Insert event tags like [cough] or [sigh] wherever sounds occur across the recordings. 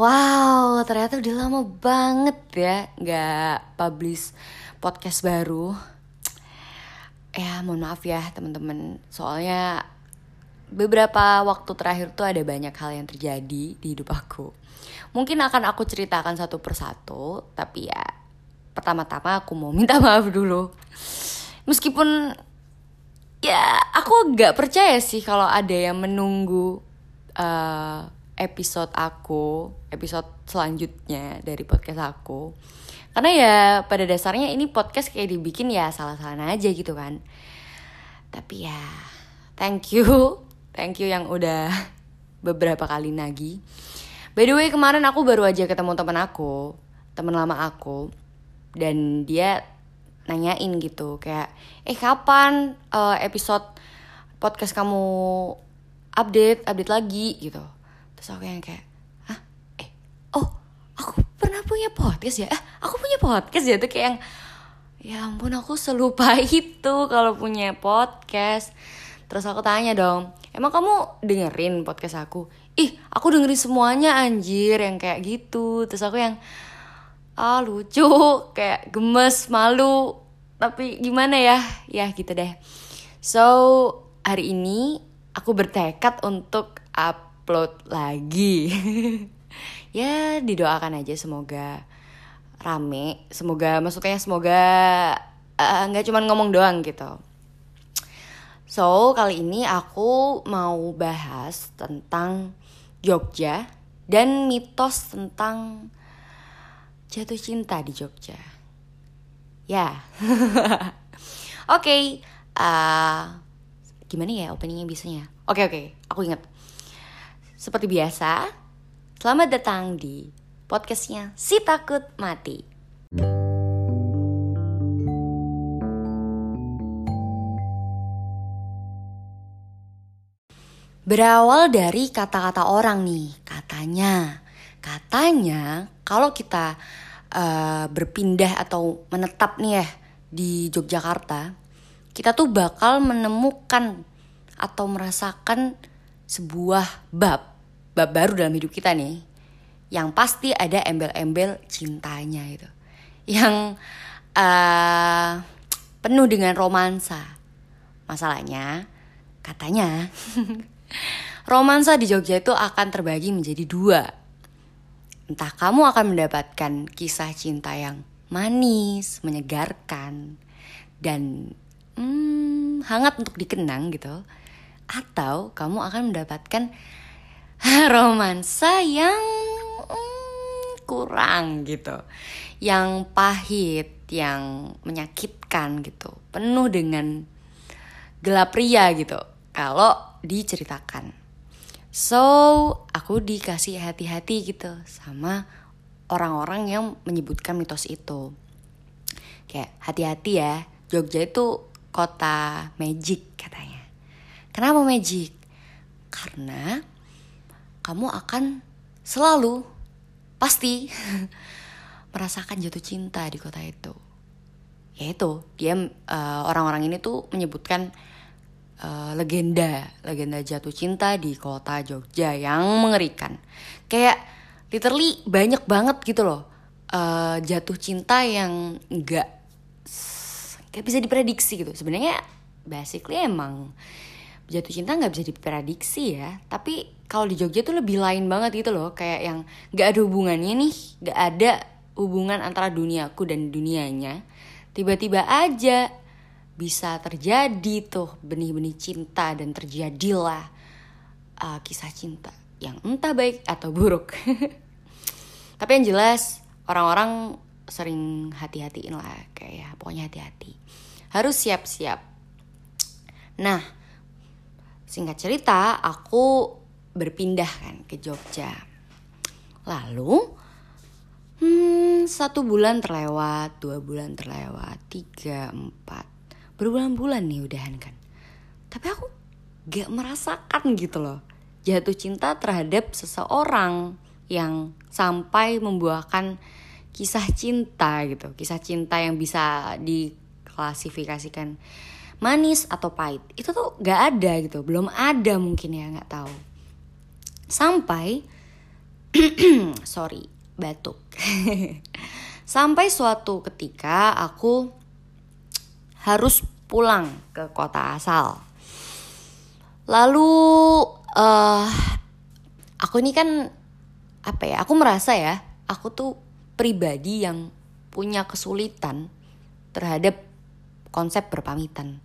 Wow, ternyata udah lama banget ya nggak publish podcast baru. Ya, mohon maaf ya teman-teman. Soalnya beberapa waktu terakhir tuh ada banyak hal yang terjadi di hidup aku. Mungkin akan aku ceritakan satu persatu, tapi ya pertama-tama aku mau minta [laughs] maaf dulu. Meskipun ya aku nggak percaya sih kalau ada yang menunggu uh, episode aku, episode selanjutnya dari podcast aku. Karena ya pada dasarnya ini podcast kayak dibikin ya salah-salah aja gitu kan. Tapi ya thank you, thank you yang udah [laughs] beberapa kali nagi. By the way kemarin aku baru aja ketemu teman aku, teman lama aku, dan dia nanyain gitu kayak, eh kapan uh, episode podcast kamu update, update lagi gitu. Terus aku yang kayak, ah, eh, oh, aku pernah punya podcast ya? Eh, aku punya podcast ya tuh kayak yang, ya ampun aku selupa [laughs] itu kalau punya podcast. Terus aku tanya dong, emang kamu dengerin podcast aku? Ih, aku dengerin semuanya anjir yang kayak gitu. Terus aku yang, ah lucu, kayak gemes, malu. Tapi gimana ya? Ya gitu deh. So, hari ini aku bertekad untuk upload lagi. [laughs] ya, didoakan aja semoga rame. Semoga maksudnya semoga nggak uh, cuma ngomong doang gitu. So, kali ini aku mau bahas tentang Jogja dan mitos tentang jatuh cinta di Jogja. Ya. [laughs] Oke, okay. uh, gimana ya openingnya biasanya? Oke okay, oke, okay. aku ingat. Seperti biasa, selamat datang di podcastnya Si Takut Mati. Berawal dari kata-kata orang nih, katanya. Katanya kalau kita uh, berpindah atau menetap nih ya di Yogyakarta, kita tuh bakal menemukan atau merasakan sebuah bab, bab baru dalam hidup kita nih. Yang pasti ada embel-embel cintanya itu. Yang uh, penuh dengan romansa. Masalahnya, katanya [laughs] Romansa di Jogja itu akan terbagi menjadi dua. Entah kamu akan mendapatkan kisah cinta yang manis, menyegarkan, dan hmm, hangat untuk dikenang gitu. Atau kamu akan mendapatkan [laughs] romansa yang hmm, kurang gitu. Yang pahit, yang menyakitkan gitu. Penuh dengan gelap ria gitu. Kalau diceritakan. So, aku dikasih hati-hati gitu sama orang-orang yang menyebutkan mitos itu. Kayak hati-hati ya, Jogja itu kota magic katanya. Kenapa magic? Karena kamu akan selalu pasti [laughs] merasakan jatuh cinta di kota itu. Yaitu dia uh, orang-orang ini tuh menyebutkan uh, legenda legenda jatuh cinta di kota Jogja yang mengerikan kayak literally banyak banget gitu loh uh, jatuh cinta yang nggak kayak bisa diprediksi gitu sebenarnya basically emang jatuh cinta nggak bisa diprediksi ya tapi kalau di Jogja tuh lebih lain banget gitu loh kayak yang nggak ada hubungannya nih nggak ada hubungan antara duniaku dan dunianya tiba-tiba aja bisa terjadi tuh benih-benih cinta dan terjadilah uh, kisah cinta yang entah baik atau buruk. [laughs] Tapi yang jelas orang-orang sering hati-hatiin lah kayak ya pokoknya hati-hati. Harus siap-siap. Nah, singkat cerita aku berpindah kan ke Jogja. Lalu hmm, satu bulan terlewat, dua bulan terlewat, tiga, empat, berbulan-bulan nih udahan kan. Tapi aku gak merasakan gitu loh jatuh cinta terhadap seseorang yang sampai membuahkan kisah cinta gitu. Kisah cinta yang bisa diklasifikasikan manis atau pahit. Itu tuh gak ada gitu. Belum ada mungkin ya nggak tahu. Sampai [clears throat] sorry batuk. [laughs] Sampai suatu ketika aku harus pulang ke kota asal. Lalu uh, aku ini kan apa ya aku merasa ya aku tuh pribadi yang punya kesulitan terhadap konsep berpamitan.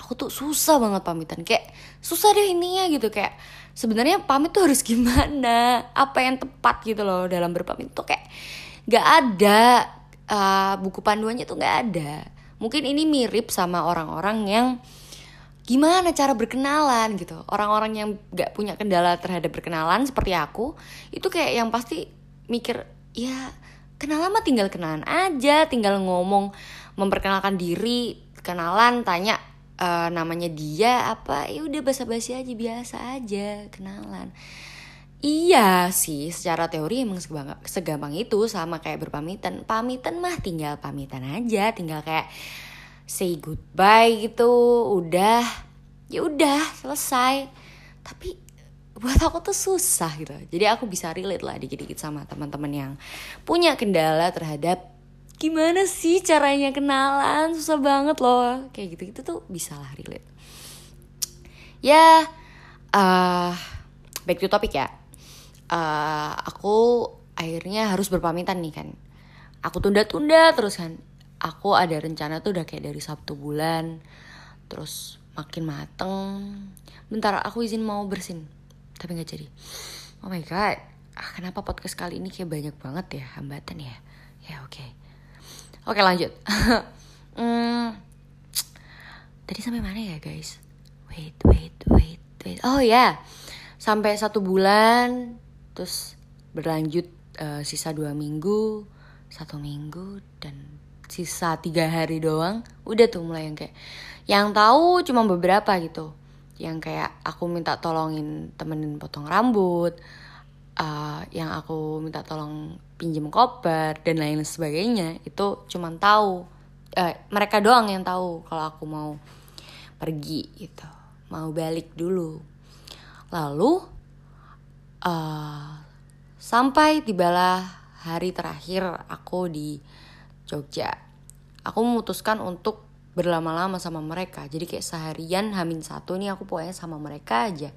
Aku tuh susah banget pamitan. Kayak susah deh ininya gitu. Kayak sebenarnya pamit tuh harus [laughs] gimana? Apa yang tepat gitu loh dalam berpamit tuh kayak nggak ada uh, buku panduannya tuh nggak ada. Mungkin ini mirip sama orang-orang yang gimana cara berkenalan gitu. Orang-orang yang nggak punya kendala terhadap berkenalan seperti aku itu kayak yang pasti mikir ya kenalan mah tinggal kenalan aja tinggal ngomong memperkenalkan diri kenalan tanya uh, namanya dia apa ya udah basa-basi aja biasa aja kenalan Iya sih, secara teori emang segampang, segampang itu sama kayak berpamitan. Pamitan mah tinggal pamitan aja, tinggal kayak say goodbye gitu, udah, ya udah selesai. Tapi buat aku tuh susah gitu. Jadi aku bisa relate lah dikit-dikit sama teman-teman yang punya kendala terhadap gimana sih caranya kenalan, susah banget loh. Kayak gitu-gitu tuh bisa lah relate. Ya, uh, back to topic ya. Uh, aku akhirnya harus berpamitan nih kan. Aku tunda-tunda terus kan. Aku ada rencana tuh udah kayak dari Sabtu bulan terus makin mateng. Bentar aku izin mau bersin tapi nggak jadi. Oh my god ah, kenapa podcast kali ini kayak banyak banget ya hambatan ya? Ya oke. okay. Oke lanjut. [laughs] Hmm, tadi sampai mana ya guys? Wait wait wait wait. Oh ya yeah. sampai satu bulan terus berlanjut uh, sisa dua minggu satu minggu dan sisa tiga hari doang udah tuh mulai yang kayak yang tahu cuma beberapa gitu. Yang kayak aku minta tolongin temenin potong rambut uh, yang aku minta tolong pinjem koper dan lain sebagainya itu cuma tahu. Uh, mereka doang yang tahu kalau aku mau pergi gitu mau balik dulu. Lalu uh, sampai tibalah hari terakhir aku di Jogja aku memutuskan untuk berlama-lama sama mereka. Jadi kayak seharian hamin satu nih aku pokoknya sama mereka aja.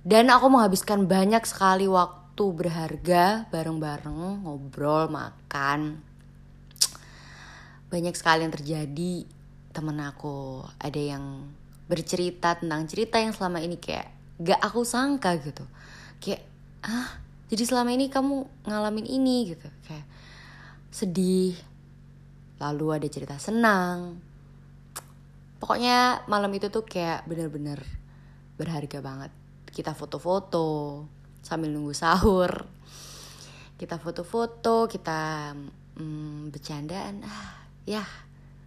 Dan aku menghabiskan banyak sekali waktu berharga bareng-bareng ngobrol makan. Banyak sekali yang terjadi. Temen aku ada yang bercerita tentang cerita yang selama ini kayak gak aku sangka gitu. Kayak ah jadi selama ini kamu ngalamin ini gitu. Kayak sedih lalu ada cerita senang. Pokoknya malam itu tuh kayak bener-bener berharga banget. Kita foto-foto sambil nunggu sahur. Kita foto-foto kita hmm, bercandaan. Ah ya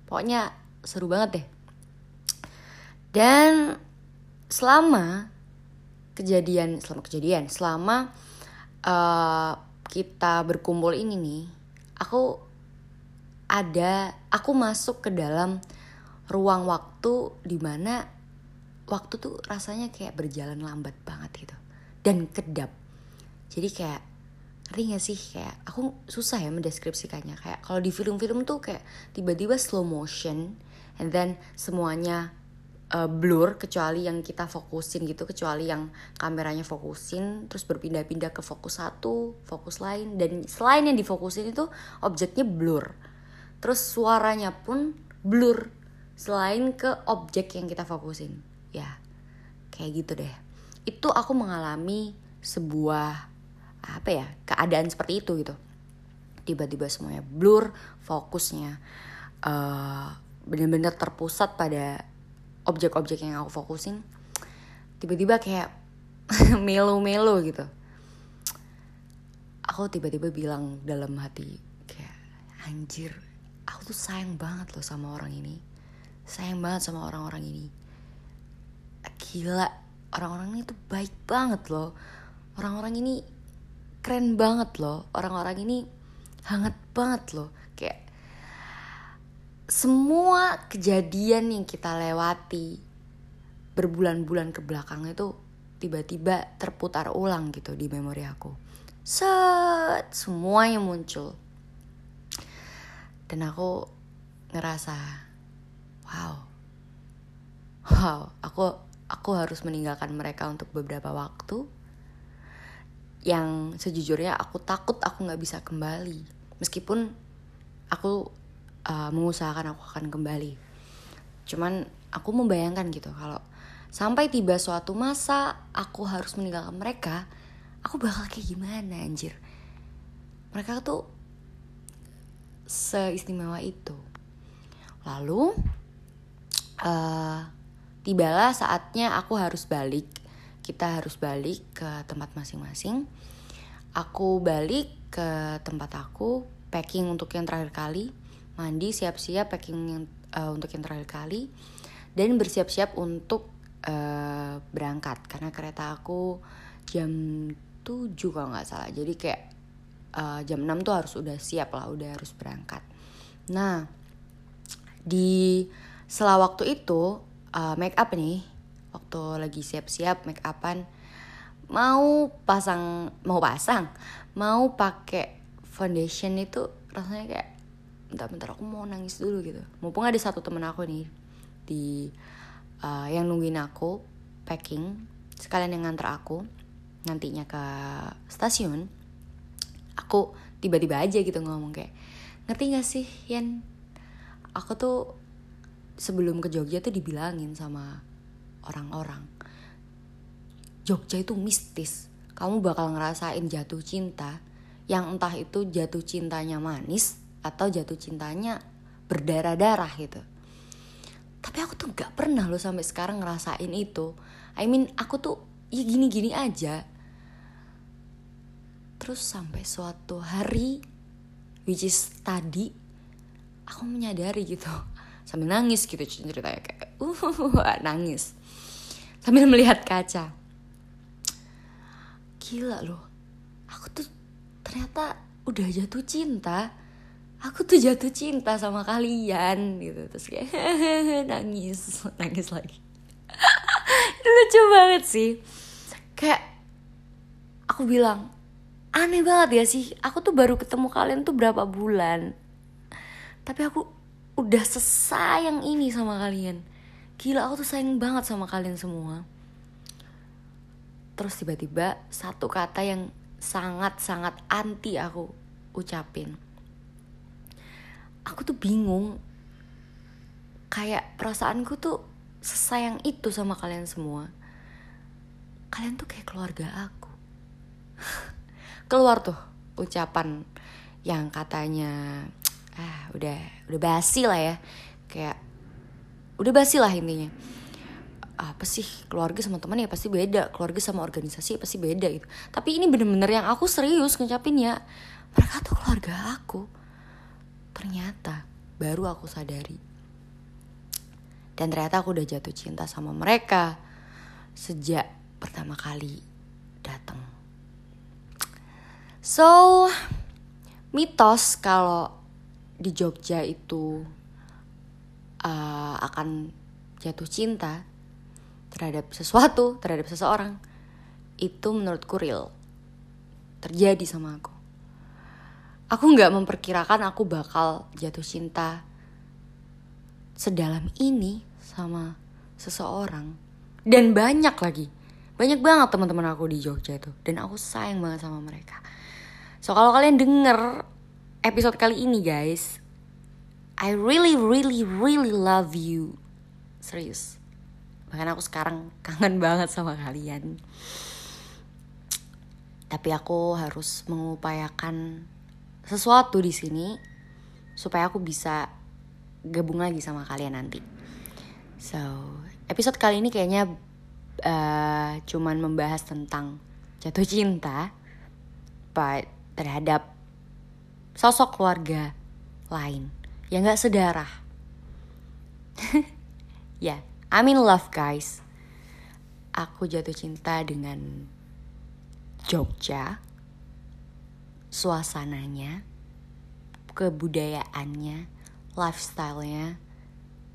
pokoknya seru banget deh. Dan selama kejadian selama kejadian selama uh, kita berkumpul ini nih aku ada aku masuk ke dalam ruang waktu di mana waktu tuh rasanya kayak berjalan lambat banget gitu dan kedap. Jadi kayak ngerti gak sih? Kayak aku susah ya mendeskripsikannya. Kayak kalau di film-film tuh kayak tiba-tiba slow motion and then semuanya uh, blur kecuali yang kita fokusin gitu kecuali yang kameranya fokusin terus berpindah-pindah ke fokus satu fokus lain dan selain yang difokusin itu objeknya blur. Terus suaranya pun blur selain ke objek yang kita fokusin. Ya kayak gitu deh itu aku mengalami sebuah apa ya keadaan seperti itu gitu. Tiba-tiba semuanya blur fokusnya uh, benar-benar terpusat pada objek-objek yang aku fokusin. Tiba-tiba kayak [laughs] melo-melo gitu. Aku tiba-tiba bilang dalam hati kayak anjir aku tuh sayang banget loh sama orang ini. Sayang banget sama orang-orang ini. Gila orang-orang ini tuh baik banget loh. Orang-orang ini keren banget loh. Orang-orang ini hangat banget loh. Kayak semua kejadian yang kita lewati berbulan-bulan ke belakang itu tiba-tiba terputar ulang gitu di memori aku. Set semuanya muncul. Dan aku ngerasa wow. Wow aku aku harus meninggalkan mereka untuk beberapa waktu yang sejujurnya aku takut aku nggak bisa kembali. Meskipun aku uh, mengusahakan aku akan kembali. Cuman aku membayangkan gitu kalau sampai tiba suatu masa aku harus meninggalkan mereka aku bakal kayak gimana anjir? Mereka tuh seistimewa itu. Lalu uh, tibalah saatnya aku harus balik. Kita harus balik ke tempat masing-masing. Aku balik ke tempat aku packing untuk yang terakhir kali. Mandi siap-siap packing yang uh, untuk yang terakhir kali. Dan bersiap-siap untuk uh, berangkat. Karena kereta aku jam 7 kalau nggak salah. Jadi kayak uh, jam 6 tuh harus udah siap lah udah harus berangkat. Nah di sela waktu itu uh, make up nih. Waktu lagi siap-siap make upan. Mau pasang mau pasang mau pakai foundation itu rasanya kayak bentar-bentar aku mau nangis dulu gitu. Mumpung ada satu temen aku nih di uh, yang nungguin aku packing sekalian yang nganter aku nantinya ke stasiun aku tiba-tiba aja gitu ngomong kayak ngerti gak sih Yan? Aku tuh sebelum ke Jogja tuh dibilangin sama orang-orang Jogja itu mistis. Kamu bakal ngerasain jatuh cinta yang entah itu jatuh cintanya manis atau jatuh cintanya berdarah-darah gitu. Tapi aku tuh gak pernah loh sampai sekarang ngerasain itu. I mean aku tuh ya gini-gini aja. Terus sampai suatu hari which is tadi aku menyadari gitu sambil nangis gitu ceritanya kayak uh [laughs] nangis. Sambil melihat kaca. Gila loh aku tuh ternyata udah jatuh cinta. Aku tuh jatuh cinta sama kalian gitu terus kayak [laughs] nangis nangis lagi. [laughs] Lucu banget sih. Kayak aku bilang aneh banget ya sih aku tuh baru ketemu kalian tuh berapa bulan? Tapi aku udah sesayang ini sama kalian. Gila aku tuh sayang banget sama kalian semua. Terus tiba-tiba satu kata yang sangat-sangat anti aku ucapin. Aku tuh bingung. Kayak perasaanku tuh sesayang itu sama kalian semua. Kalian tuh kayak keluarga aku. [laughs] Keluar tuh ucapan yang katanya ah udah udah basi lah ya. Kayak udah basi lah intinya. Apa sih keluarga sama teman ya pasti beda. Keluarga sama organisasi ya pasti beda gitu. Tapi ini bener-bener yang aku serius ngucapin ya. Mereka tuh keluarga aku ternyata baru aku sadari. Dan ternyata aku udah jatuh cinta sama mereka sejak pertama kali datang. So, mitos kalau di Jogja itu uh, akan jatuh cinta terhadap sesuatu, terhadap seseorang, itu menurutku real. Terjadi sama aku. Aku nggak memperkirakan aku bakal jatuh cinta sedalam ini sama seseorang. Dan banyak lagi. Banyak banget teman-teman aku di Jogja itu. Dan aku sayang banget sama mereka. So kalau kalian denger episode kali ini guys, I really really really love you. Serius. Bahkan aku sekarang [laughs] kangen banget sama kalian. Tapi aku harus mengupayakan sesuatu di sini supaya aku bisa gabung lagi sama kalian nanti. So, episode kali ini kayaknya uh, cuman membahas tentang jatuh cinta, but terhadap sosok keluarga lain yang gak sedarah. [laughs] ya, yeah, I'm in love guys. Aku jatuh cinta dengan Jogja, suasananya, kebudayaannya, lifestyle-nya,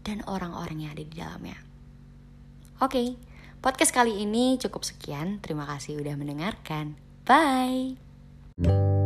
dan orang-orang yang ada di dalamnya. Oke, okay, podcast kali ini cukup sekian. Terima kasih udah mendengarkan. Bye.